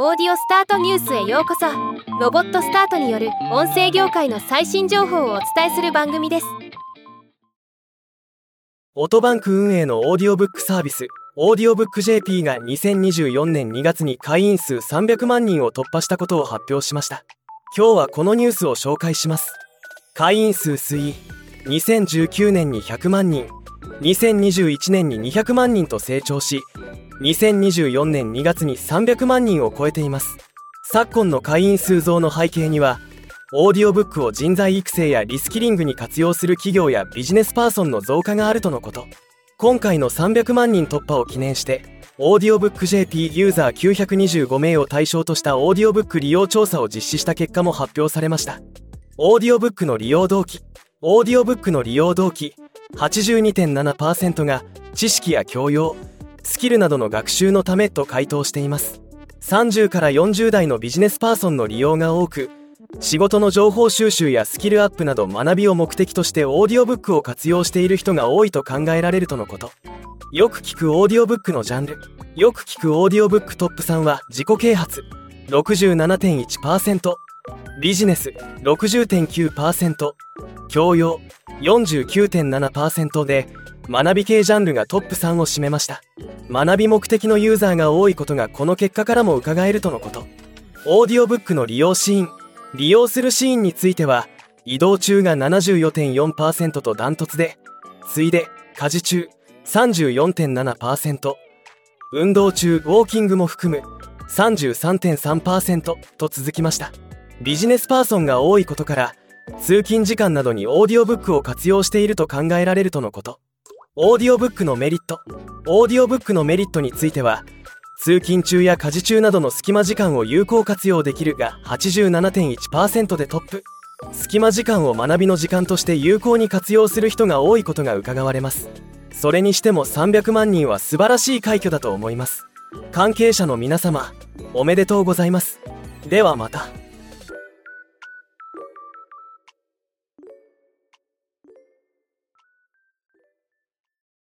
オーディオスタートニュースへようこそ。ロボットスタートによる音声業界の最新情報をお伝えする番組です。オトバンク運営のオーディオブックサービスオーディオブック JP が2024年2月に会員数300万人を突破したことを発表しました。今日はこのニュースを紹介します。会員数推移2019年に100万人2021年に200万人と成長し2024年2月に300万人を超えています。昨今の会員数増の背景にはオーディオブックを人材育成やリスキリングに活用する企業やビジネスパーソンの増加があるとのこと。今回の300万人突破を記念してオーディオブック JP ユーザー925名を対象としたオーディオブック利用調査を実施した結果も発表されました。オーディオブックの利用動機。オーディオブックの利用動機。82.7%が知識や教養。スキルなどの学習のためと回答しています。30から40代のビジネスパーソンの利用が多く仕事の情報収集やスキルアップなど学びを目的としてオーディオブックを活用している人が多いと考えられるとのこと。よく聞くオーディオブックのジャンル。よく聞くオーディオブックトップ3は自己啓発。67.1%ビジネス。60.9%教養。49.7%で学び系ジャンルがトップ3を占めました。学び目的のユーザーが多いことがこの結果からも伺えるとのこと。オーディオブックの利用シーン。利用するシーンについては移動中が74.4%とダントツで次いで家事中34.7%運動中ウォーキングも含む33.3%と続きました。ビジネスパーソンが多いことから通勤時間などにオーディオブックを活用していると考えられるとのこと。オーディオブックのメリット。オーディオブックのメリットについては通勤中や家事中などの隙間時間を有効活用できるが87.1%でトップ。隙間時間を学びの時間として有効に活用する人が多いことが伺われます。それにしても300万人は素晴らしい快挙だと思います。関係者の皆様おめでとうございます。ではまた。